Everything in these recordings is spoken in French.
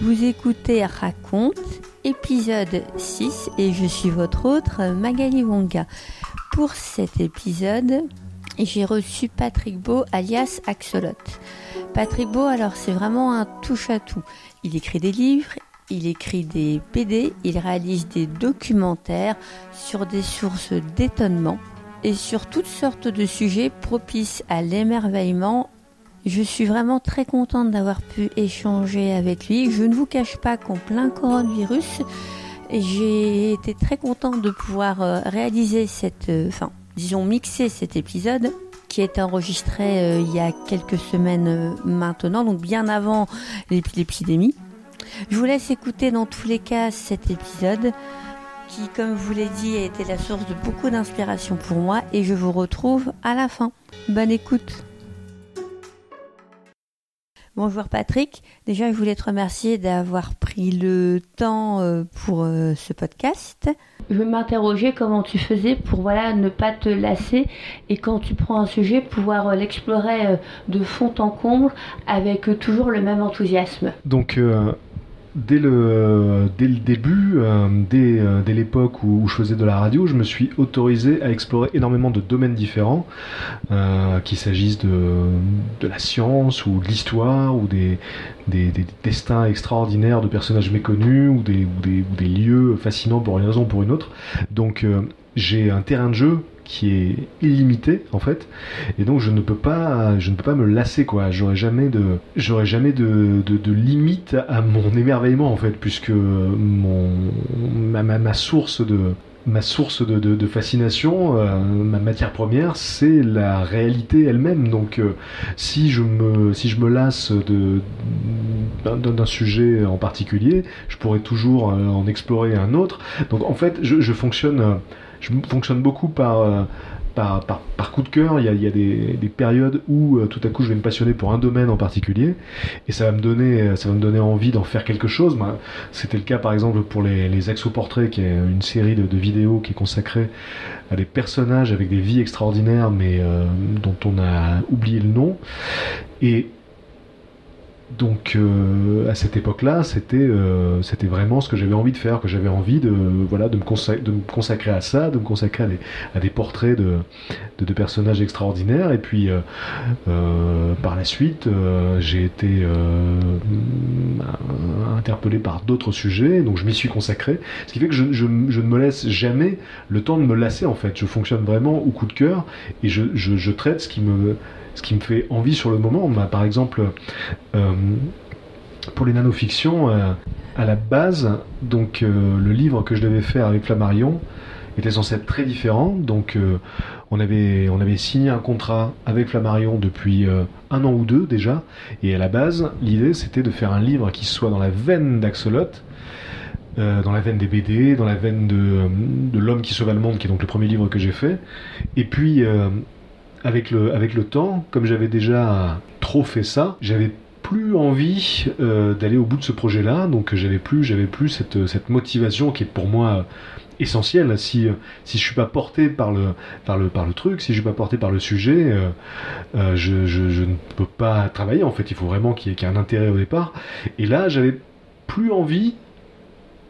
Vous écoutez Raconte, épisode 6, et je suis votre autre, Magali Wonga. Pour cet épisode, j'ai reçu Patrick Beau, alias Axolot. Patrick Beau, alors c'est vraiment un touche-à-tout. Il écrit des livres, il écrit des PD, il réalise des documentaires sur des sources d'étonnement et sur toutes sortes de sujets propices à l'émerveillement. Je suis vraiment très contente d'avoir pu échanger avec lui. Je ne vous cache pas qu'en plein coronavirus, j'ai été très contente de pouvoir euh, réaliser cette, euh, enfin, disons mixer cet épisode qui est enregistré euh, il y a quelques semaines maintenant, donc bien avant l'ép- l'épidémie. Je vous laisse écouter dans tous les cas cet épisode qui, comme je vous l'ai dit, a été la source de beaucoup d'inspiration pour moi et je vous retrouve à la fin. Bonne écoute. Bonjour Patrick, déjà je voulais te remercier d'avoir pris le temps euh, pour euh, ce podcast. Je m'interrogeais comment tu faisais pour voilà ne pas te lasser et quand tu prends un sujet pouvoir euh, l'explorer de fond en comble avec toujours le même enthousiasme. Donc, euh, dès, le, dès le début, euh, dès, euh, dès l'époque où, je faisais de la radio, je me suis autorisé à explorer énormément de domaines différents, euh, qu'il s'agisse de, de la science ou de l'histoire ou des, des, des destins extraordinaires de personnages méconnus ou des, ou des, ou des lieux fascinants pour une raison ou pour une autre. Donc, j'ai un terrain de jeu qui est illimité en fait et donc je ne peux pas je ne peux pas me lasser quoi j'aurais jamais de j'aurais jamais de, de, limite à mon émerveillement en fait puisque mon ma, source de ma source de, fascination, euh, ma matière première, c'est la réalité elle-même. Donc, euh, si je me si je me lasse de d'un- sujet en particulier, je pourrais toujours euh, en explorer un autre. Donc, en fait, je, fonctionne je fonctionne beaucoup par euh, par, par, par coup de cœur, il y a, il y a des, des périodes où euh, tout à coup je vais me passionner pour un domaine en particulier et ça va me donner, ça va me donner envie d'en faire quelque chose. C'était le cas par exemple pour les, les Exoportraits, qui est une série de, de vidéos qui est consacrée à des personnages avec des vies extraordinaires mais euh, dont on a oublié le nom. Et donc euh, à cette époque-là, c'était euh, c'était vraiment ce que j'avais envie de faire, que j'avais envie de voilà de me, consacrer à ça, de me consacrer à des, portraits de, personnages extraordinaires. Et puis euh, par la suite, j'ai été interpellé par d'autres sujets, donc je m'y suis consacré. Ce qui fait que je, ne me laisse jamais le temps de me lasser en fait. Je fonctionne vraiment au coup de cœur et je traite ce qui me ce qui me fait envie sur le moment. Bah, par exemple, euh, pour les nanofictions, euh, à la base, donc euh, le livre que je devais faire avec Flammarion était censé être très différent. Donc on avait signé un contrat avec Flammarion depuis un an ou deux déjà. Et à la base, l'idée c'était de faire un livre qui soit dans la veine d'Axolot. dans la veine des BD, dans la veine de, L'homme qui sauva le monde, qui est donc le premier livre que j'ai fait. Et puis, avec, le, avec le temps, comme j'avais déjà trop fait ça, j'avais plus envie euh, d'aller au bout de ce projet-là, donc j'avais plus, j'avais plus cette, cette motivation qui est pour moi essentielle. Si, si je suis pas porté par le, par le, par le truc, si je suis pas porté par le sujet, euh, euh, je, je, ne peux pas travailler. En fait, il faut vraiment qu'il y ait, un intérêt au départ. Et là, j'avais plus envie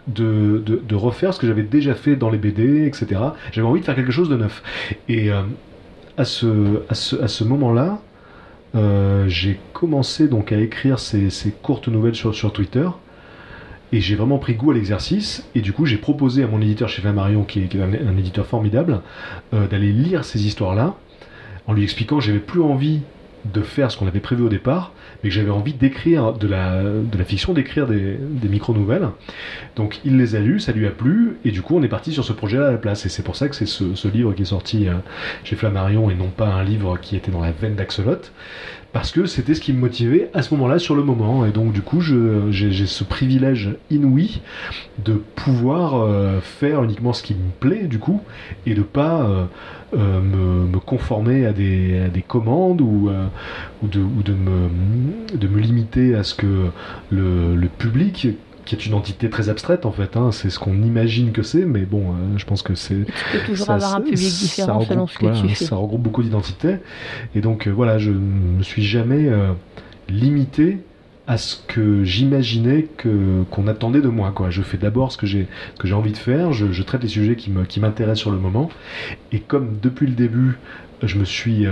de, de, de refaire ce que j'avais déjà fait dans les BD, etc. J'avais envie de faire quelque chose de neuf. Et euh, à ce, à ce, à ce moment-là, euh, j'ai commencé donc à écrire ces, courtes nouvelles sur, sur Twitter. Et j'ai vraiment pris goût à l'exercice. Et du coup, j'ai proposé à mon éditeur chez Flammarion, qui est, qui est un, un éditeur formidable, euh, d'aller lire ces histoires-là, en lui expliquant que j'avais plus envie de faire ce qu'on avait prévu au départ, mais que j'avais envie d'écrire de la, fiction, d'écrire des, des micro-nouvelles. Donc il les a lus, ça lui a plu, et du coup on est parti sur ce projet-là à la place. Et c'est pour ça que c'est ce, livre qui est sorti euh, chez Flammarion et non pas un livre qui était dans la veine d'Axolot, parce que c'était ce qui me motivait à ce moment-là sur le moment. Et donc du coup j'ai ce privilège inouï de pouvoir euh, faire uniquement ce qui me plaît du coup et de pas euh, euh, me, conformer à des, commandes ou, de, me, limiter à ce que le public qui est une entité très abstraite en fait. Hein. C'est ce qu'on imagine que c'est, mais bon, euh, je pense que c'est. Tu peux toujours avoir un public différent selon ce que tu fais. Ça regroupe beaucoup d'identités, et donc euh, voilà, je ne me suis jamais euh, limité à ce que j'imaginais que qu'on attendait de moi. Quoi. Je fais d'abord ce que j'ai que j'ai envie de faire. Je, traite les sujets qui me qui m'intéressent sur le moment, et comme depuis le début, je me suis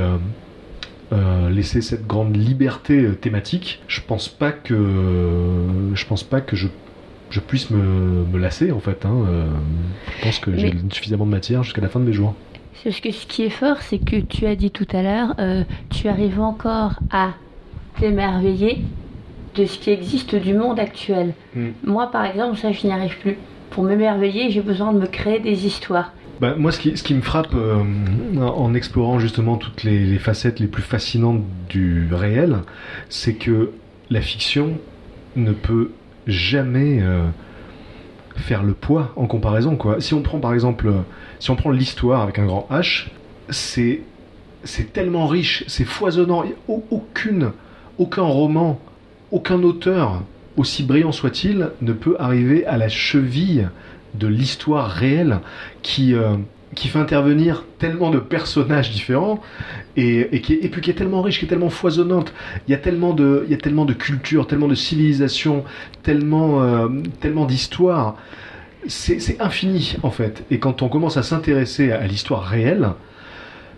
euh, laisser cette grande liberté euh, thématique, je pense pas que je pense pas que je, je puisse me, me, lasser en fait. Hein. Euh, je pense que j'ai suffisamment de matière jusqu'à la fin de mes jours. Ce, que, ce qui est fort, c'est que tu as dit tout à l'heure, tu arrives encore à t'émerveiller de ce qui existe du monde actuel. Hmm. Moi, par exemple, ça, je n'y arrive plus. Pour m'émerveiller, j'ai besoin de me créer des histoires. Bah, moi, ce qui, me frappe euh, en explorant justement toutes les, facettes les plus fascinantes du réel, c'est que la fiction ne peut jamais euh, faire le poids en comparaison. Si on prend par exemple, si on prend l'histoire avec un grand H, c'est c'est tellement riche, c'est foisonnant. Aucune, aucun roman, aucun auteur, aussi brillant soit-il, ne peut arriver à la cheville de l'histoire réelle qui, euh, qui fait intervenir tellement de personnages différents et, qui est, puis qui est tellement riche, qui est tellement foisonnante. Il y a tellement de, il y a tellement de culture, tellement de civilisation, tellement, euh, tellement d'histoire. C'est infini en fait. Et quand on commence à s'intéresser à, l'histoire réelle,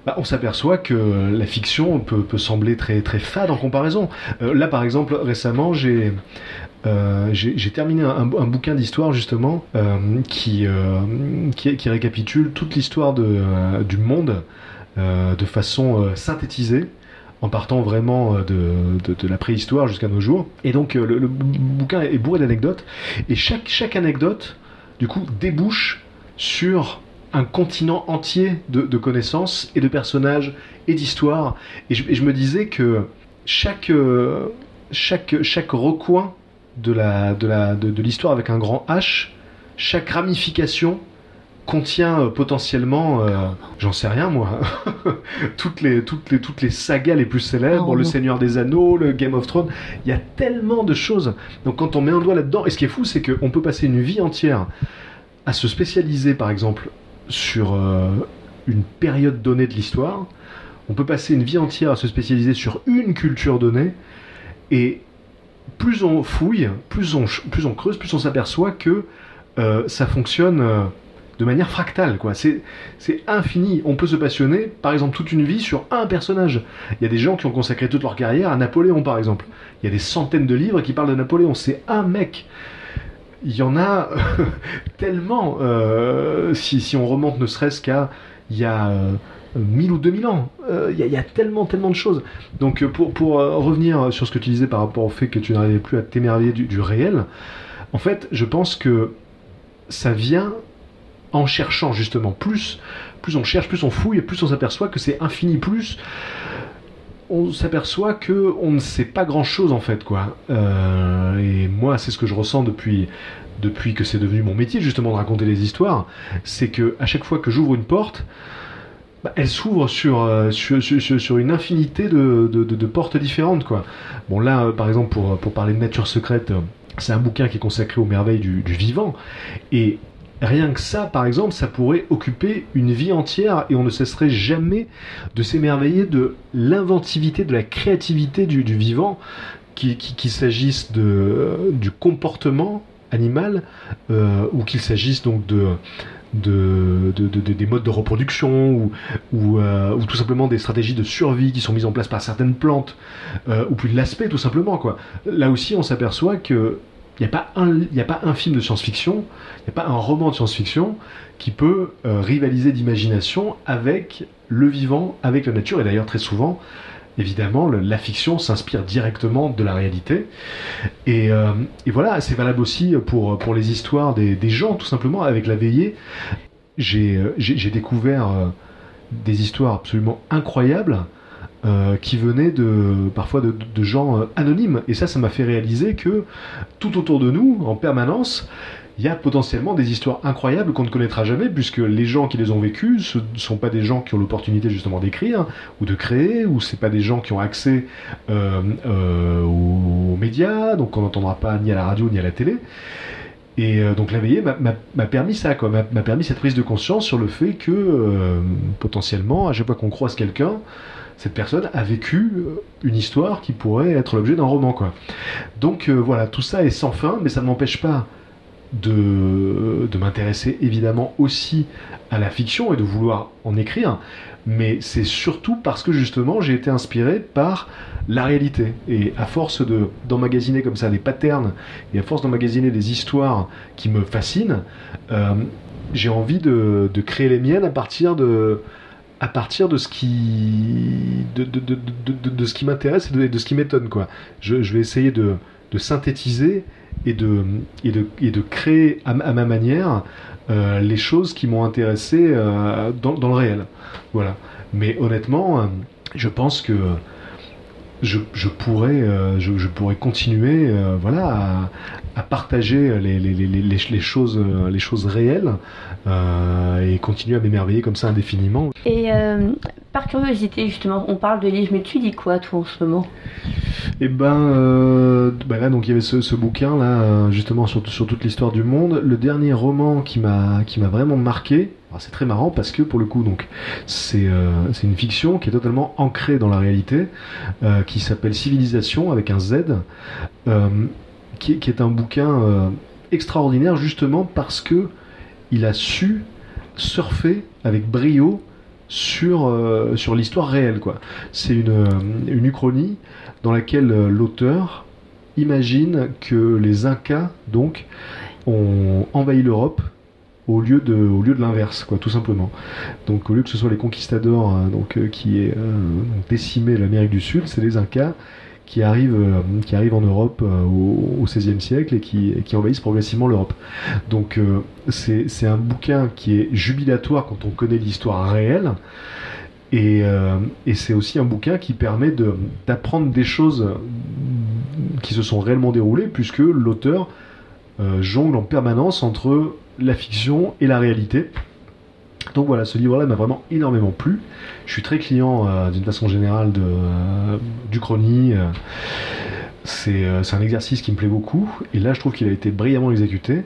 bah, on s'aperçoit que la fiction peut, peut, sembler très, très fade en comparaison. Euh, là, par exemple, récemment, j'ai euh, j'ai terminé un, bouquin d'histoire justement euh, qui, euh, qui, qui, récapitule toute l'histoire du monde de façon synthétisée en partant vraiment de, de, la préhistoire jusqu'à nos jours. Et donc le, bouquin est bourré d'anecdotes et chaque, chaque anecdote du coup débouche sur un continent entier de, de connaissances et de personnages et d'histoires. Et, et, je me disais que chaque, chaque, chaque recoin de la de la de, l'histoire avec un grand H, chaque ramification contient euh, potentiellement, euh, j'en sais rien moi, toutes les toutes les toutes les sagas les plus célèbres, oh, le Seigneur des Anneaux, le Game of Thrones, il y a tellement de choses. Donc quand on met un doigt là-dedans, et ce qui est fou, c'est qu'on peut passer une vie entière à se spécialiser, par exemple, sur euh, une période donnée de l'histoire. On peut passer une vie entière à se spécialiser sur une culture donnée, et plus on fouille, plus on, creuse, plus on s'aperçoit que euh, ça fonctionne euh, de manière fractale. quoi. C'est infini. On peut se passionner, par exemple, toute une vie sur un personnage. Il y a des gens qui ont consacré toute leur carrière à Napoléon, par exemple. Il y a des centaines de livres qui parlent de Napoléon. C'est un mec. Il y en a tellement. Euh, si, si, on remonte ne serait-ce qu'à il y a 1000 ou 2000 ans. Il euh, y, a tellement, tellement de choses. Donc, euh, pour, pour euh, revenir sur ce que tu disais par rapport au fait que tu n'arrivais plus à t'émerveiller du, réel, en fait, je pense que ça vient en cherchant justement plus, plus on cherche, plus on fouille, plus on s'aperçoit que c'est infini, plus on s'aperçoit que on ne sait pas grand chose en fait quoi. et moi, c'est ce que je ressens depuis depuis que c'est devenu mon métier justement de raconter les histoires, c'est que à chaque fois que j'ouvre une porte, bah, elle s'ouvre euh, sur, une infinité de, portes différentes. Bon, là, euh, par exemple, pour, parler de nature secrète, euh, c'est un bouquin qui est consacré aux merveilles du, vivant. Et rien que ça, par exemple, ça pourrait occuper une vie entière et on ne cesserait jamais de s'émerveiller de l'inventivité, de la créativité du, du vivant, qu'il s'agisse de, du comportement animal ou qu'il s'agisse donc de de, des modes de reproduction ou, euh, ou, tout simplement des stratégies de survie qui sont mises en place par certaines plantes, euh, ou plus de l'aspect tout simplement. Quoi. Là aussi, on s'aperçoit que il n'y a, pas un, film de science-fiction, il n'y a pas un roman de science-fiction qui peut euh, rivaliser d'imagination avec le vivant, avec la nature, et d'ailleurs très souvent, évidemment, la fiction s'inspire directement de la réalité. Et, euh, voilà, c'est valable aussi pour, pour les histoires des, gens, tout simplement. Avec la veillée, j'ai euh, découvert euh, des histoires absolument incroyables qui venaient de, parfois de, de gens anonymes. Et ça, ça m'a fait réaliser que tout autour de nous, en permanence, il y a potentiellement des histoires incroyables qu'on ne connaîtra jamais, puisque les gens qui les ont vécues, ce ne sont pas des gens qui ont l'opportunité justement d'écrire ou de créer, ou c'est pas des gens qui ont accès euh, euh, aux médias, donc on n'entendra pas ni à la radio ni à la télé. Et euh, donc la veillée m'a permis ça, m'a permis cette prise de conscience sur le fait que potentiellement, à chaque fois qu'on croise quelqu'un, cette personne a vécu une histoire qui pourrait être l'objet d'un roman, quoi. Donc voilà, tout ça est sans fin, mais ça ne m'empêche pas de, de m'intéresser évidemment aussi à la fiction et de vouloir en écrire, mais c'est surtout parce que justement j'ai été inspiré par la réalité. Et à force de d'emmagasiner comme ça des patterns et à force d'emmagasiner des histoires qui me fascinent, euh, j'ai envie de, de, créer les miennes à partir de à partir de ce qui de, ce qui m'intéresse et de, ce qui m'étonne quoi. Je, vais essayer de, synthétiser et de créer à, ma manière euh, les choses qui m'ont intéressé euh, dans, dans, le réel. Voilà. Mais honnêtement, euh, je pense que je, je pourrais, je, je, pourrais continuer voilà, à, à partager les, les, les, les, choses, les choses réelles et continuer à m'émerveiller comme ça indéfiniment. Et par curiosité, justement, on parle de livres, mais tu dis quoi, toi, en ce moment? Eh ben, euh, bah là, donc il y avait ce, bouquin là, justement sur, sur toute l'histoire du monde. Le dernier roman qui m'a qui m'a vraiment marqué. C'est très marrant parce que pour le coup, donc c'est euh, une fiction qui est totalement ancrée dans la réalité, euh, qui s'appelle Civilisation avec un Z, qui, qui, est un bouquin extraordinaire justement parce que il a su surfer avec brio sur, l'histoire réelle. C'est une, une uchronie dans laquelle euh, l'auteur imagine que les Incas, donc, ont envahi l'Europe au lieu de, au lieu de l'inverse, quoi, tout simplement. Donc, au lieu que ce soit les conquistadors euh, donc, euh, qui aient décimé l'Amérique du Sud, c'est les Incas qui arrivent, qui arrivent en Europe au XVIe siècle et qui, qui, envahissent progressivement l'Europe. Donc, c'est un bouquin qui est jubilatoire quand on connaît l'histoire réelle. Euh, et, c'est aussi un bouquin qui permet d'apprendre des choses qui se sont réellement déroulées, puisque l'auteur euh, jongle en permanence entre la fiction et la réalité. Donc voilà, ce livre-là m'a vraiment énormément plu. Je suis très client euh, d'une façon générale de, du chronie. c'est un exercice qui me plaît beaucoup. Et là, je trouve qu'il a été brillamment exécuté.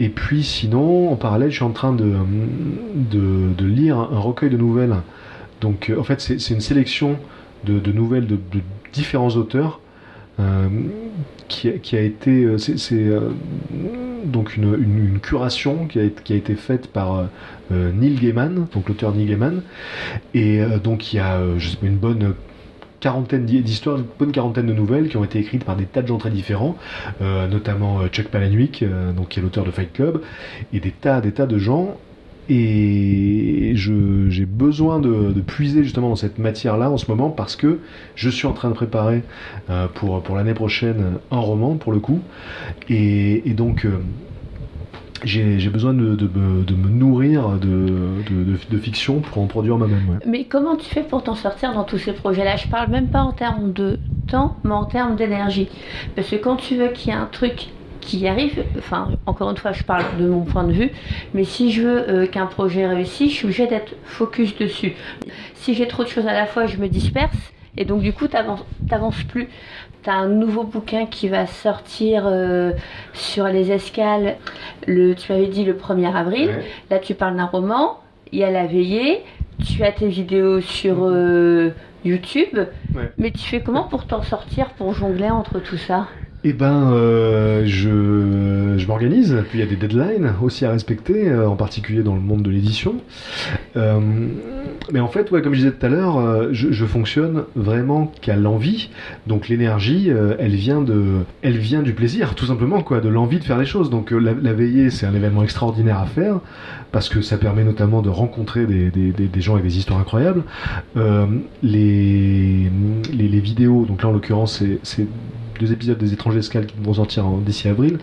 Et puis sinon, en parallèle, je suis en train de, lire un recueil de nouvelles donc euh, en fait c'est une sélection de, nouvelles de, différents auteurs euh, qui, a, été euh, c'est donc une, curation qui a, été faite par Neil Gaiman, donc l'auteur Neil Gaiman, et donc il y a une bonne quarantaine d'histoires, une bonne quarantaine de nouvelles qui ont été écrites par des tas de gens très différents, notamment Chuck Palahniuk, donc qui est l'auteur de Fight Club, et des tas, des tas de gens et j'ai besoin de, puiser justement dans cette matière-là en ce moment parce que je suis en train de préparer euh, pour, pour l'année prochaine un roman pour le coup. Et, donc euh, j'ai besoin de, de, me nourrir de, fiction pour en produire moi-même. Mais comment tu fais pour t'en sortir dans tous ces projets-là? Je parle même pas en termes de temps, mais en termes d'énergie. Parce que quand tu veux qu'il y ait un truc qui y arrive. Enfin, encore une fois, je parle de mon point de vue, mais si je veux euh, qu'un projet réussisse, je suis obligée d'être focus dessus. Si j'ai trop de choses à la fois, je me disperse et donc du coup, tu n'avances plus. Tu as un nouveau bouquin qui va sortir euh, sur les escales, le, tu m'avais dit le 1er avril. Là, tu parles d'un roman, il y a la veillée, tu as tes vidéos sur euh, YouTube, mais tu fais comment pour t'en sortir, pour jongler entre tout ça? Eh ben, euh, je, m'organise. Puis il y a des deadlines aussi à respecter, euh, en particulier dans le monde de l'édition. Euh, mais en fait, ouais, comme je disais tout à l'heure, je, fonctionne vraiment qu'à l'envie. Donc l'énergie, elle vient du plaisir, tout simplement, quoi, de l'envie de faire les choses. Donc la, veillée, c'est un événement extraordinaire à faire parce que ça permet notamment de rencontrer des, gens avec des histoires incroyables. les, les, les vidéos, donc là en l'occurrence, c'est deux épisodes des étranges escales qui vont sortir d'ici avril.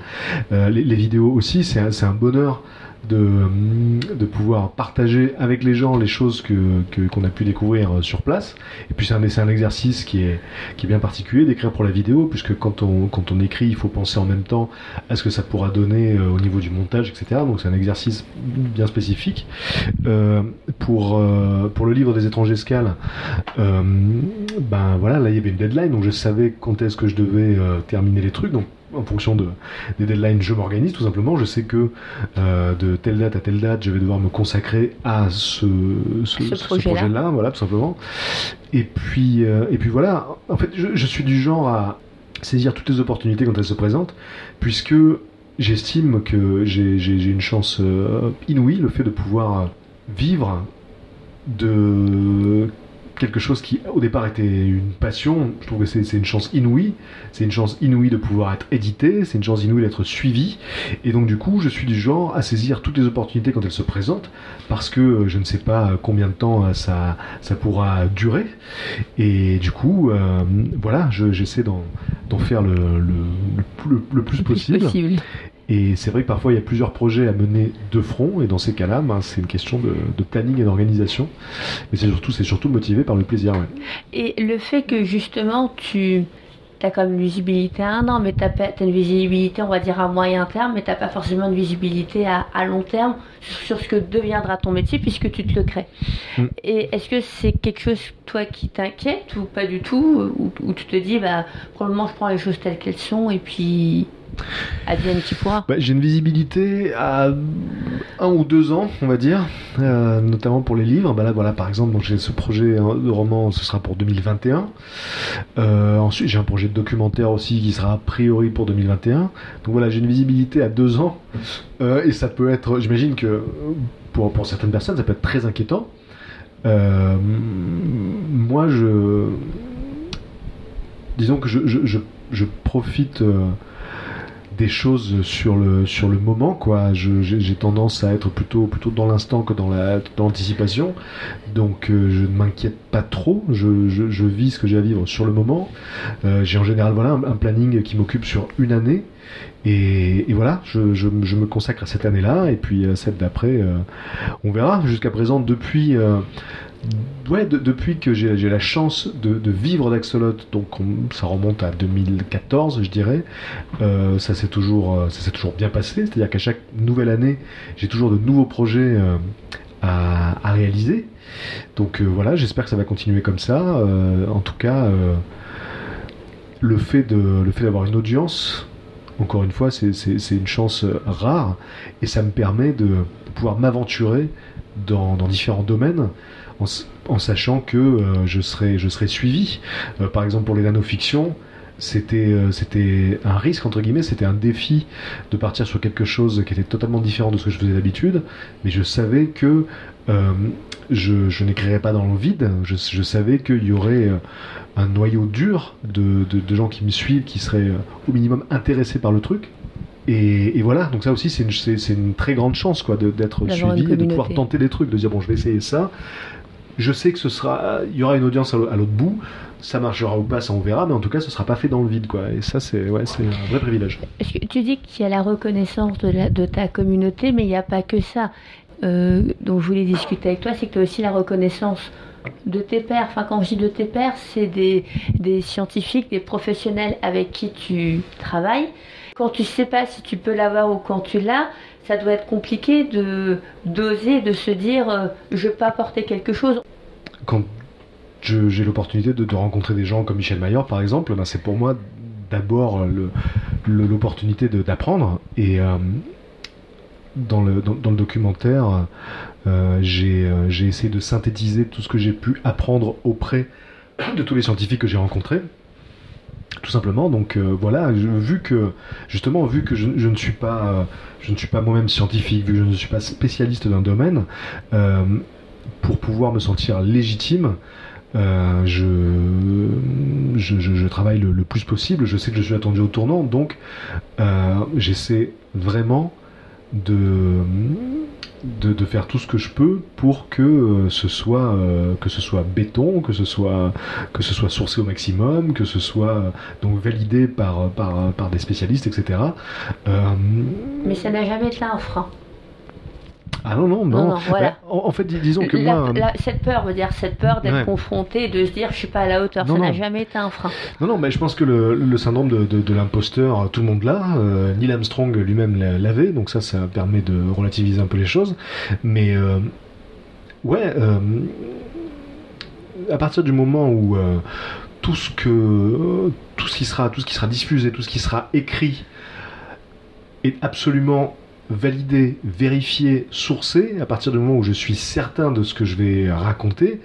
Euh, les, vidéos aussi, c'est un, bonheur de, de pouvoir partager avec les gens les choses que qu'on a pu découvrir sur place. Et puis c'est un, un exercice qui est, qui est bien particulier d'écrire pour la vidéo, puisque quand on, quand on écrit, il faut penser en même temps à ce que ça pourra donner au niveau du montage, etc. Donc c'est un exercice bien spécifique. pour, pour le livre des étrangers scales, ben voilà, là il y avait une deadline, donc je savais quand est-ce que je devais terminer les trucs. En fonction de, des deadlines, je m'organise tout simplement. Je sais que euh, de telle date à telle date, je vais devoir me consacrer à ce, projet-là, voilà, tout simplement. Et puis, euh, et puis voilà, en fait, je, suis du genre à saisir toutes les opportunités quand elles se présentent, puisque j'estime que j'ai une chance euh, inouïe, le fait de pouvoir vivre de quelque chose qui au départ était une passion. Je trouve que c'est une chance inouïe. C'est une chance inouïe de pouvoir être édité, c'est une chance inouïe d'être suivi. Et donc du coup, je suis du genre à saisir toutes les opportunités quand elles se présentent, parce que euh, je ne sais pas combien de temps euh, ça, ça pourra durer. Et du coup, euh, voilà, j'essaie d'en faire le, le, le, plus possible. possible. Et c'est vrai que parfois il y a plusieurs projets à mener de front, et dans ces cas-là, ben, c'est une question de, planning et d'organisation. Mais c'est surtout, c'est surtout motivé par le plaisir. Et le fait que justement tu as comme une visibilité à un an, mais tu as, une visibilité, on va dire, à moyen terme, mais tu n'as pas forcément une visibilité à, long terme sur, ce que deviendra ton métier puisque tu te le crées. Mm. Et est-ce que c'est quelque chose, toi, qui t'inquiète ou pas du tout, ou, ou tu te dis, bah, probablement je prends les choses telles qu'elles sont et puis bah, J'ai une visibilité à un ou deux ans, on va dire, euh, notamment pour les livres. Bah là, voilà, par exemple, j'ai ce projet de roman, ce sera pour 2021. Euh, ensuite, j'ai un projet de documentaire aussi qui sera a priori pour 2021. Donc voilà, j'ai une visibilité à deux ans. Euh, et ça peut être, j'imagine que pour, certaines personnes, ça peut être très inquiétant. moi, je. Disons que je profite des choses sur le sur le moment quoi. J'ai tendance à être plutôt plutôt dans l'instant que dans la l'anticipation. Donc euh, je ne m'inquiète pas trop. Je, je, vis ce que j'ai à vivre sur le moment. Euh, j'ai en général voilà un, planning qui m'occupe sur une année. Et, voilà je, je, me consacre à cette année là et puis à celle d'après euh, on verra. Jusqu'à présent depuis ouais, depuis que j'ai la chance de, vivre d'Axolot, donc ça remonte à 2014, je dirais, euh, ça s'est toujours, euh, toujours bien passé. C'est-à-dire qu'à chaque nouvelle année, j'ai toujours de nouveaux projets euh, à, réaliser. Donc voilà, j'espère que ça va continuer comme ça. en tout cas, le fait d'avoir une audience, encore une fois, c'est une chance rare et ça me permet de pouvoir m'aventurer dans différents domaines en, sachant que euh, je, serai, je suivi. Euh, par exemple, pour les nanofictions, c'était euh, c'était un risque entre guillemets c'était un défi de partir sur quelque chose qui était totalement différent de ce que je faisais d'habitude. Mais je savais que je, je n'écrirais pas dans le vide. Je, je savais qu'il y aurait un noyau dur de, de, gens qui me suivent qui seraient au minimum intéressés par le truc. Et, voilà, donc ça aussi c'est une, une, très grande chance quoi d'être suivi et de pouvoir tenter des trucs, de dire bon je vais essayer ça, je sais que ce sera, il y aura une audience à l'autre bout. Ça marchera ou pas, ça on verra, mais en tout cas, ce sera pas fait dans le vide, quoi. Et ça, c'est ouais, c'est un vrai privilège. tu dis qu'il y a la reconnaissance de, ta communauté, mais il n'y a pas que ça. Euh, dont je voulais discuter avec toi, c'est que tu as aussi la reconnaissance de tes pairs. Enfin, quand je dis de tes pairs, c'est des scientifiques, des professionnels avec qui tu travailles. Quand tu sais pas si tu peux l'avoir ou quand tu l'as, ça doit être compliqué de d'oser, de se dire euh, je peux apporter quelque chose. Quand j'ai l'opportunité de, rencontrer des gens comme Michel Maillard par exemple, ben, c'est pour moi d'abord l'opportunité d'apprendre et euh, dans, le, documentaire euh, j'ai essayé de synthétiser tout ce que j'ai pu apprendre auprès de tous les scientifiques que j'ai rencontrés tout simplement. Donc euh, voilà, vu que justement, vu que je, ne suis pas, euh, je ne suis pas moi-même scientifique, vu que je ne suis pas spécialiste d'un domaine, euh, pour pouvoir me sentir légitime. je, je, travaille le, le, plus possible, je sais que je suis attendu au tournant, donc j'essaie vraiment de, de, faire tout ce que je peux pour que euh, ce soit euh, que ce soit béton, que ce soit que ce soit sourcé au maximum, que ce soit euh, donc validé par par, par des spécialistes, etc. Mais ça n'a jamais été un frein. Ah non, non, non. Voilà. Bah, en, en fait, dis- disons que La- moi. la- cette peur veut dire cette peur d'être Ouais. confronté, de se dire je suis pas à la hauteur. Non, ça n'a jamais été un frein. Non, non, mais je pense que le, le syndrome de, de- de l'imposteur, tout le monde l'a. Euh, Neil Armstrong lui-même l'a- l'avait, donc ça, ça permet de relativiser un peu les choses. Mais euh, ouais, euh, à partir du moment où tout ce que tout ce qui sera tout ce qui sera diffusé, tout ce qui sera écrit est absolument validé, vérifié, sourcé, à partir du moment où je suis certain de ce que je vais raconter,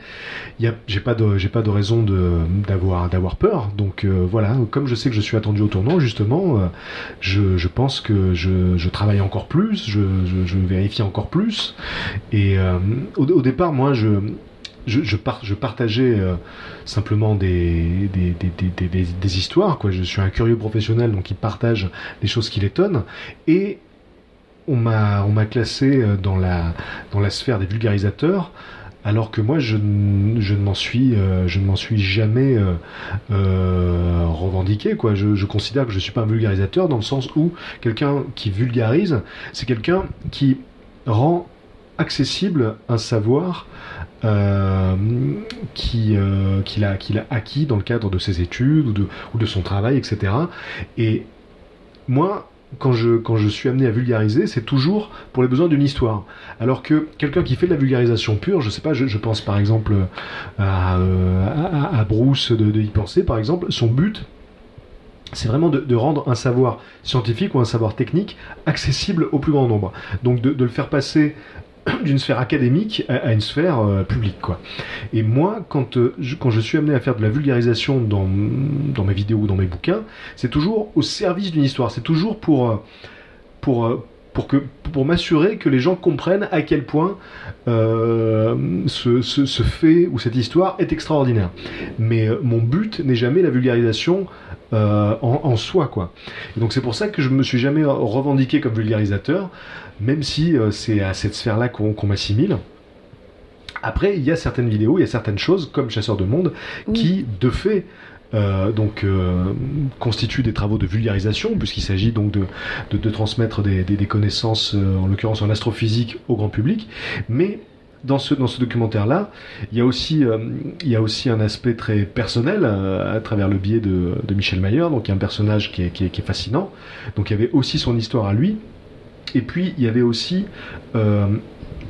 j'ai pas de pas de raison d'avoir d'avoir peur. Donc euh, voilà, comme je sais que je suis attendu au tournant, justement, euh, je, pense que je, travaille encore plus, je, vérifie encore plus. Et euh, au, départ, moi, je je, je, par- je partageais simplement des, des, des, des, des- histoires. Je suis un curieux professionnel, donc il partage les choses qui l'étonnent. Et on m'a on m'a classé euh, dans la, dans la sphère des vulgarisateurs. Alors que moi, je, je ne m'en suis, euh, je ne m'en suis jamais euh, revendiqué. Quoi. Je, je considère que je suis pas un vulgarisateur dans le sens où quelqu'un qui vulgarise, c'est quelqu'un qui rend accessible un savoir euh, qui, qu'il a, qu'il a acquis dans le cadre de ses études ou de, ou de son travail, etc. Et moi, quand je, quand je suis amené à vulgariser, c'est toujours pour les besoins d'une histoire. Alors que quelqu'un qui fait de la vulgarisation pure, je sais pas, je, pense par exemple à, euh, à, à Bruce de, Y penser, par exemple, son but, c'est vraiment de, rendre un savoir scientifique ou un savoir technique accessible au plus grand nombre. Donc de le faire passer d'une sphère académique à, une sphère euh, publique quoi. Et moi quand euh, je, quand je suis amené à faire de la vulgarisation dans dans mes vidéos ou dans mes bouquins, c'est toujours au service d'une histoire, c'est toujours pour euh, pour pour que pour m'assurer que les gens comprennent à quel point euh, ce, ce, ce fait ou cette histoire est extraordinaire. Mais euh, mon but n'est jamais la vulgarisation euh, en, en soi quoi. Et donc c'est pour ça que je me suis jamais revendiqué comme vulgarisateur, même si euh, c'est à cette sphère-là qu'on qu'on m'assimile. Après, il y a certaines vidéos, il y a certaines choses, comme Chasseur de Monde, Oui. qui, de fait, euh, donc euh, des travaux de vulgarisation, puisqu'il s'agit donc de, de, transmettre des, des- connaissances, euh, en l'occurrence en astrophysique, au grand public. Mais dans ce, dans ce documentaire-là, il y, a aussi, euh, il y a aussi un aspect très personnel euh, à travers le biais de, de Michel Mayer, donc un personnage qui est, qui est- qui fascinant. Donc il y avait aussi son histoire à lui. Et puis il y avait aussi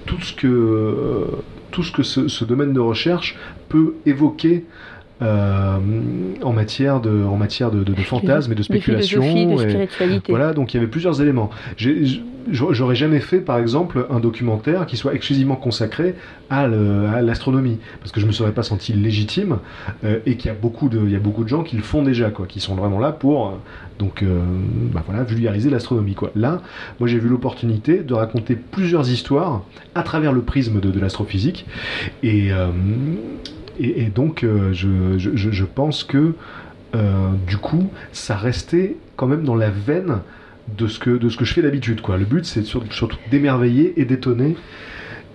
tout ce que, tout ce, que ce domaine de recherche peut évoquer euh, en matière de, en matière de, de, de fantasmes et de spéculation. De et- voilà, donc il y avait plusieurs éléments. J'aurais jamais fait, par exemple, un documentaire qui soit exclusivement consacré à l'astronomie, parce que je me serais pas senti légitime euh, et qu'il y a beaucoup de, il y a beaucoup de gens qui le font déjà, quoi, qui sont vraiment là pour, euh, donc, euh, bah voilà, vulgariser l'astronomie, quoi. Là, moi, j'ai vu l'opportunité de raconter plusieurs histoires à travers le prisme de, de l'astrophysique, et, euh, et, donc, euh, je, pense que euh, du coup, ça restait quand même dans la veine de ce que, je fais d'habitude. Quoi. Le but, c'est sur- surtout d'émerveiller et d'étonner.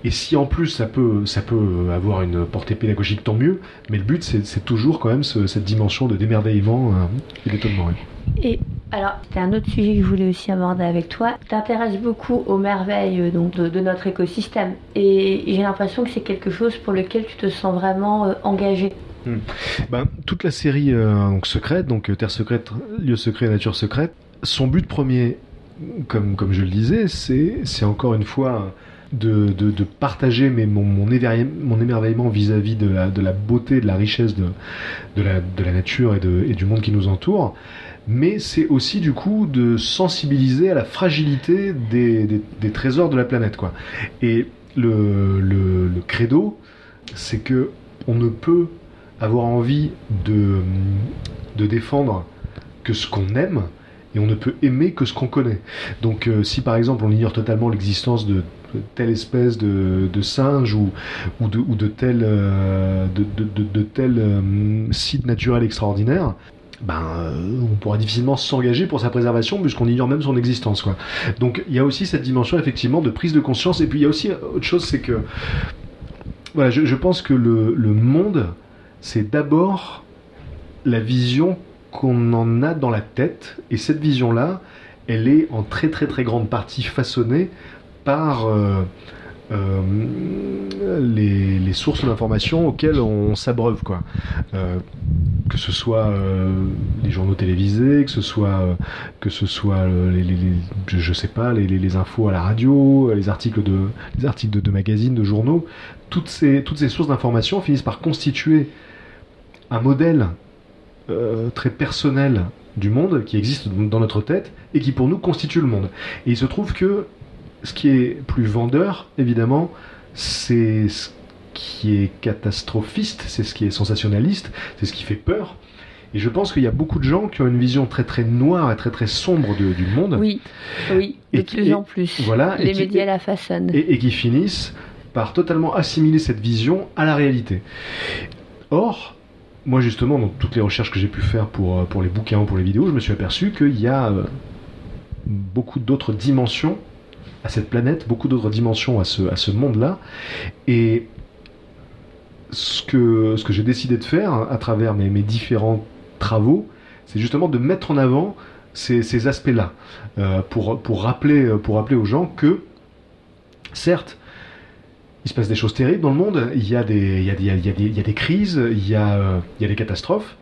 Et si en plus ça peut, ça peut avoir une portée pédagogique, tant mieux. Mais le but, c'est toujours quand même ce- cette dimension de d'émerveillement euh, et d'étonnement. ouais. Et alors, c'était un autre sujet que je voulais aussi aborder avec toi. Tu t'intéresses beaucoup aux merveilles euh, donc, de, de notre écosystème. Et j'ai l'impression que c'est quelque chose pour lequel tu te sens vraiment euh, engagé. Ben, toute la série euh, donc secrète, donc Terre secrète, lieu secret, nature secrète, son but premier, comme, comme je le disais, c'est c'est encore une fois de, de, partager mes, mon, mon, mon émerveillement vis-à-vis de la, de la beauté, de la richesse de, de, la, de la nature et, de, et du monde qui nous entoure. Mais c'est aussi du coup de sensibiliser à la fragilité des, des, des trésors de la planète. Quoi. Et le, le, le credo, c'est que on ne peut avoir envie de, de défendre que ce qu'on aime et on ne peut aimer que ce qu'on connaît. Donc euh, si par exemple on ignore totalement l'existence de telle espèce de, singe ou, ou, de, ou de tel, euh, de, de, de tel euh, site naturel extraordinaire, ben, euh, on pourra difficilement s'engager pour sa préservation puisqu'on ignore même son existence. Quoi. Donc il y a aussi cette dimension effectivement de prise de conscience et puis il y a aussi autre chose, c'est que voilà, je, je pense que le, le monde, c'est d'abord la vision qu'on en a dans la tête, et cette vision-là, elle est en très très très grande partie façonnée par, euh, euh, les, sources d'informations auxquelles on s'abreuve, quoi. Euh, que ce soit les journaux télévisés, que ce soit, que ce soit les, je, sais pas, les, infos à la radio, les articles de, les articles de, magazines, de journaux, toutes ces, toutes ces sources d'informations finissent par constituer un modèle très personnel du monde qui existe dans notre tête et qui pour nous constitue le monde. Et il se trouve que ce qui est plus vendeur, évidemment, c'est ce qui est catastrophiste, c'est ce qui est sensationnaliste, c'est ce qui fait peur. Et je pense qu'il y a beaucoup de gens qui ont une vision très très noire et très très sombre du monde. Oui, oui, de plus en plus. Voilà, les médias la façonnent. Et, qui finissent par totalement assimiler cette vision à la réalité. Or, moi justement, dans toutes les recherches que j'ai pu faire pour, euh, pour les bouquins ou pour les vidéos, je me suis aperçu qu'il y a euh, beaucoup d'autres dimensions à cette planète, beaucoup d'autres dimensions à ce, à ce monde-là. Et ce que, ce que j'ai décidé de faire à travers mes, mes différents travaux, c'est justement de mettre en avant ces, ces aspects-là, euh, pour, pour, rappeler, pour rappeler aux gens que, certes, il se passe des choses terribles dans le monde, il y a des, crises, il y a, euh, il y a des catastrophes,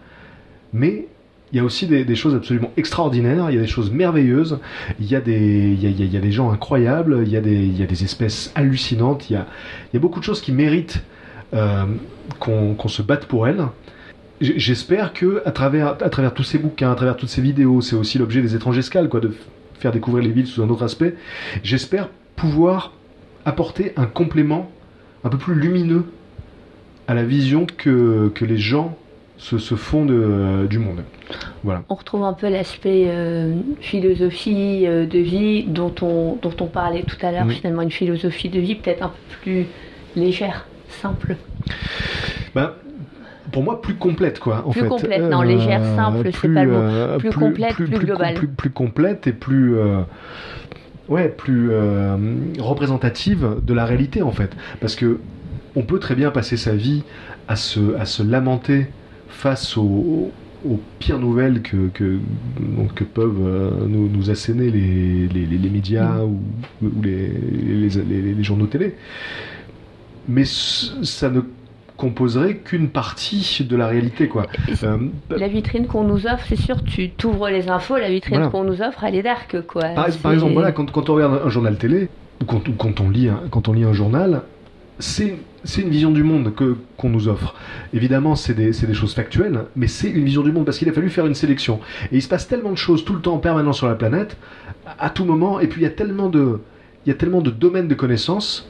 mais il y a aussi des, choses absolument extraordinaires, il y a des choses merveilleuses, il y a des, gens incroyables, il y, a des, espèces hallucinantes, il y a, beaucoup de choses qui méritent euh, qu'on se batte pour elles. J'espère que à travers, tous ces bouquins, à travers toutes ces vidéos, c'est aussi l'objet des étranges escales, de faire découvrir les villes sous un autre aspect. J'espère pouvoir apporter un complément un peu plus lumineux à la vision que, que les gens se font de, du monde. Voilà. On retrouve un peu l'aspect euh, philosophie euh, de vie dont on, dont on parlait tout à l'heure, finalement une philosophie de vie peut-être un peu plus légère, simple. Ben, pour moi, plus complète, quoi. En plus complète, non, légère, euh, simple, c'est pas le mot. Plus, complète, plus, globale. Plus, complète et plus. ouais, plus représentative de la réalité, en fait. Parce que on peut très bien passer sa vie à se, à se lamenter face aux, pires nouvelles que, que, que peuvent euh, nous, nous, asséner les, les, médias ou, ou les, les, journaux télé. Mais ça ne composerait qu'une partie de la réalité. Quoi. Euh, la vitrine qu'on nous offre, c'est sûr, tu t'ouvres les infos, la vitrine qu'on nous offre, elle est dark. Quoi. Par, exemple, voilà, quand, quand, on regarde un journal télé, ou quand, quand, on, lit quand on lit un journal, c'est une vision du monde que qu'on nous offre. Évidemment, c'est des, des, choses factuelles, mais c'est une vision du monde parce qu'il a fallu faire une sélection. Et il se passe tellement de choses tout le temps en permanence sur la planète, à tout moment, et puis il y a tellement de, il y a tellement de domaines de connaissances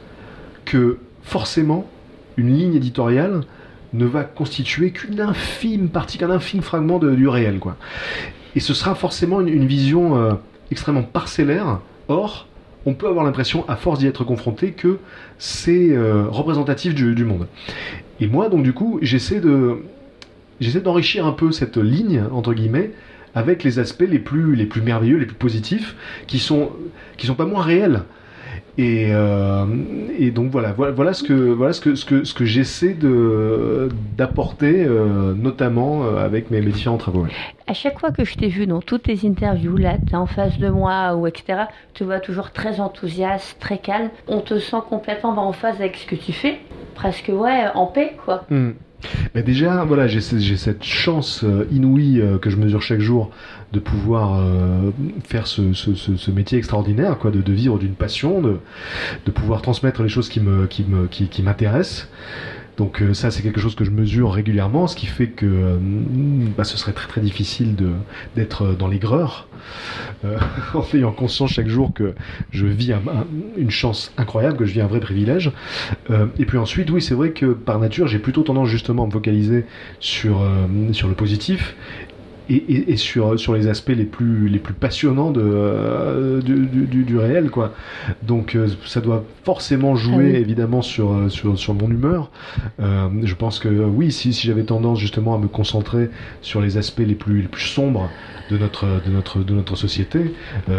que forcément, une ligne éditoriale ne va constituer qu'une infime partie, qu'un infime fragment de, du réel, quoi. Et ce sera forcément une, vision euh, extrêmement parcellaire. Or, on peut avoir l'impression, à force d'y être confronté, que c'est euh, représentatif du, monde. Et moi, donc du coup, j'essaie de j'essaie d'enrichir un peu cette ligne entre guillemets avec les aspects les plus les plus merveilleux, les plus positifs, qui sont qui sont pas moins réels. Et, euh, et, donc voilà, voilà, ce que, voilà ce que, ce que, ce que j'essaie de, d'apporter, euh, notamment euh, avec mes, mes, différents travaux. À chaque fois que je t'ai vu dans toutes tes interviews, là, tu es en face de moi, ou etc., tu vois toujours très enthousiaste, très calme. On te sent complètement en phase avec ce que tu fais, presque, ouais, en paix, quoi. Hmm. Mais déjà, voilà, j'ai cette chance inouïe que je mesure chaque jour de pouvoir euh, faire ce, métier extraordinaire, quoi, de, vivre d'une passion, de, de pouvoir transmettre les choses qui me qui me qui, qui m'intéressent. Donc euh, ça c'est quelque chose que je mesure régulièrement, ce qui fait que euh, bah, ce serait très très difficile d'être dans l'aigreur, euh, en ayant conscience chaque jour que je vis une chance incroyable, que je vis un vrai privilège. et puis ensuite, oui c'est vrai que par nature j'ai plutôt tendance justement à me focaliser sur sur le positif et, sur, sur les aspects les plus, les plus passionnants de, euh, du, du, réel. Quoi. Donc euh, ça doit forcément jouer ah évidemment sur, euh, sur, sur, mon humeur. je pense que oui, si, si j'avais tendance justement à me concentrer sur les aspects les plus, les plus sombres de notre, de notre, de notre société,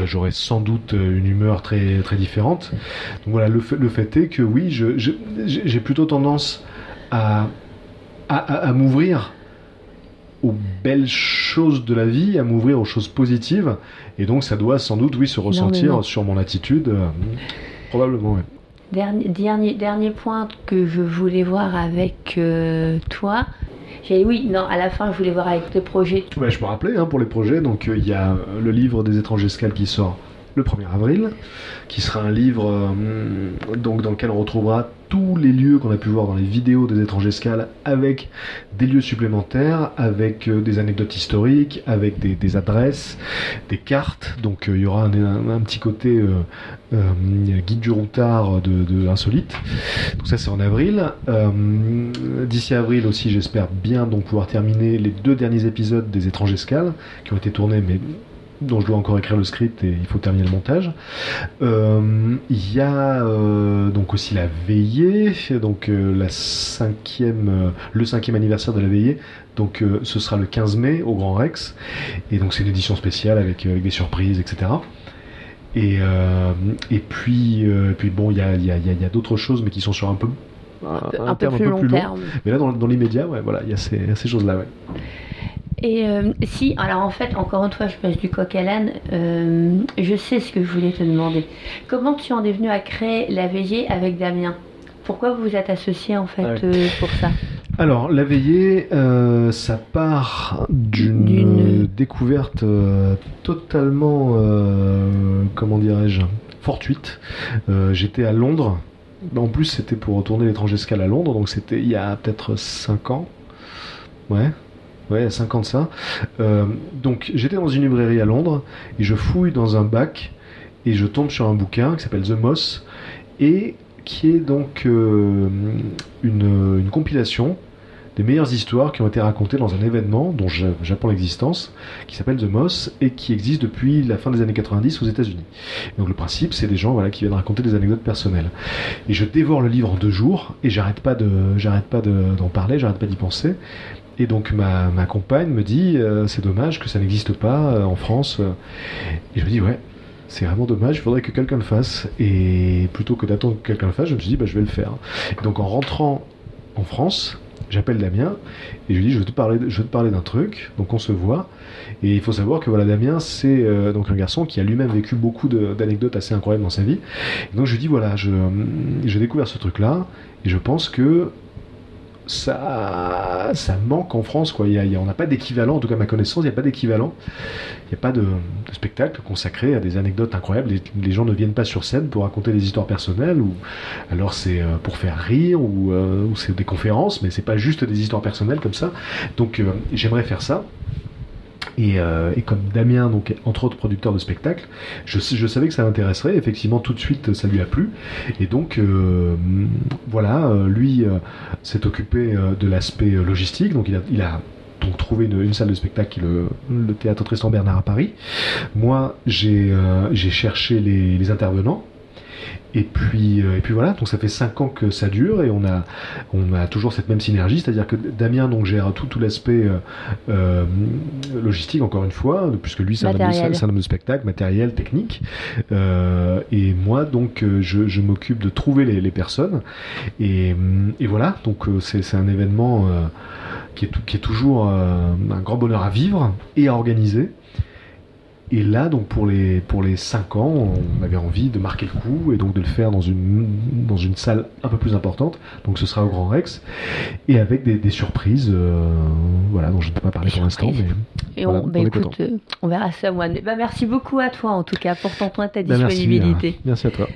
j'aurais sans doute une humeur très, très différente. Donc voilà, le fait, le fait est que oui, j'ai je, plutôt tendance à, à, à m'ouvrir aux belles choses de la vie, à m'ouvrir aux choses positives. Et donc ça doit sans doute, oui, se ressentir sur mon attitude. Euh, probablement, oui. dernier, dernier, dernier point que je voulais voir avec euh, toi. J'ai oui, non, à la fin, je voulais voir avec tes projets. Ouais, je me rappelais hein, pour les projets. Donc, euh, il y a le livre des étrangers escales qui sort le 1er avril, qui sera un livre euh, donc, dans lequel on retrouvera tous les lieux qu'on a pu voir dans les vidéos des étrangers escales, avec des lieux supplémentaires, avec euh, des anecdotes historiques, avec des, adresses, des cartes. Donc euh, il y aura un, petit côté guide du routard de, de insolite. Donc ça c'est en avril. D'ici avril aussi, j'espère bien donc pouvoir terminer les deux derniers épisodes des étrangers escales qui ont été tournés mais dont je dois encore écrire le script et il faut terminer le montage. Euh, il y a euh, donc aussi la veillée, donc euh, la cinquième, le cinquième anniversaire de la veillée. Donc ce sera le 15 mai au Grand Rex. Et donc c'est une édition spéciale avec, des surprises, etc. Et, et puis, puis bon, il y a, y a, y a d'autres choses, mais qui sont sur un peu un, peu, plus long, terme. Mais là, dans, dans l'immédiat, ouais, voilà, il y a ces, ces choses-là. Ouais. Et euh, si, alors en fait, encore une fois, je passe du coq à l'âne. Euh, je sais ce que je voulais te demander. Comment tu en es venu à créer la veillée avec Damien? Pourquoi vous vous êtes associé en fait euh, pour ça? Alors, la veillée, ça part d'une découverte totalement, comment dirais-je, fortuite. J'étais à Londres. En plus, c'était pour retourner l'étranger escale à Londres, donc c'était il y a peut-être 5 ans. Ouais, Ouais, 50 ça. Euh, donc j'étais dans une librairie à Londres et je fouille dans un bac et je tombe sur un bouquin qui s'appelle The Moss et qui est donc euh, une, compilation des meilleures histoires qui ont été racontées dans un événement dont j'apprends l'existence, qui s'appelle The Moss et qui existe depuis la fin des années 90 aux États-Unis. Donc le principe, c'est des gens voilà, qui viennent raconter des anecdotes personnelles. Et je dévore le livre en deux jours et j'arrête pas de, j'arrête pas d'en parler, j'arrête pas d'y penser. Et donc ma, compagne me dit euh, c'est dommage que ça n'existe pas euh, en France. Et je me dis ouais, c'est vraiment dommage, il faudrait que quelqu'un le fasse. Et plutôt que d'attendre que quelqu'un le fasse, je me suis dit bah, je vais le faire. donc en rentrant en France, j'appelle Damien et je lui dis je veux te parler, je veux te parler d'un truc. Donc on se voit. Et il faut savoir que voilà Damien c'est euh, donc un garçon qui a lui-même vécu beaucoup d'anecdotes assez incroyables dans sa vie. donc je lui dis voilà je j'ai découvert ce truc là et je pense que ça, ça manque en France. Quoi. Il y on n'a pas d'équivalent, en tout cas à ma connaissance, il n'y a pas d'équivalent. Il n'y a pas de, spectacle consacré à des anecdotes incroyables. Les, gens ne viennent pas sur scène pour raconter des histoires personnelles, ou alors c'est euh, pour faire rire, euh, ou, c'est des conférences, mais c'est pas juste des histoires personnelles comme ça. Donc euh, j'aimerais faire ça. Euh, et, comme Damien, entre autres producteur de spectacles, je, savais que ça l'intéresserait. Effectivement, tout de suite, ça lui a plu. Et donc, euh, voilà, euh, lui s'est occupé de l'aspect logistique. Donc, il a, donc trouvé une, salle de spectacle, le, le théâtre Tristan Bernard à Paris. Moi, j'ai cherché les intervenants. Et puis, euh, et puis voilà, donc ça fait 5 ans que ça dure et on a, on a toujours cette même synergie, c'est-à-dire que Damien donc gère tout, tout l'aspect euh, euh, logistique, encore une fois, puisque lui c'est un, homme de spectacle, matériel, technique. et moi donc je, je m'occupe de trouver les, les personnes. Et, et, voilà, donc c'est un événement qui, est, qui est toujours un grand bonheur à vivre et à organiser. Et là, donc pour les, pour les 5 ans, on avait envie de marquer le coup et donc de le faire dans une, dans une salle un peu plus importante. Donc ce sera au Grand Rex et avec des, surprises, euh, voilà, dont je ne peux pas parler pour l'instant. Et on, bah, écoute, euh, on verra ça, moi. Bah, merci beaucoup à toi en tout cas pour ton temps et ta bah, disponibilité. merci à toi.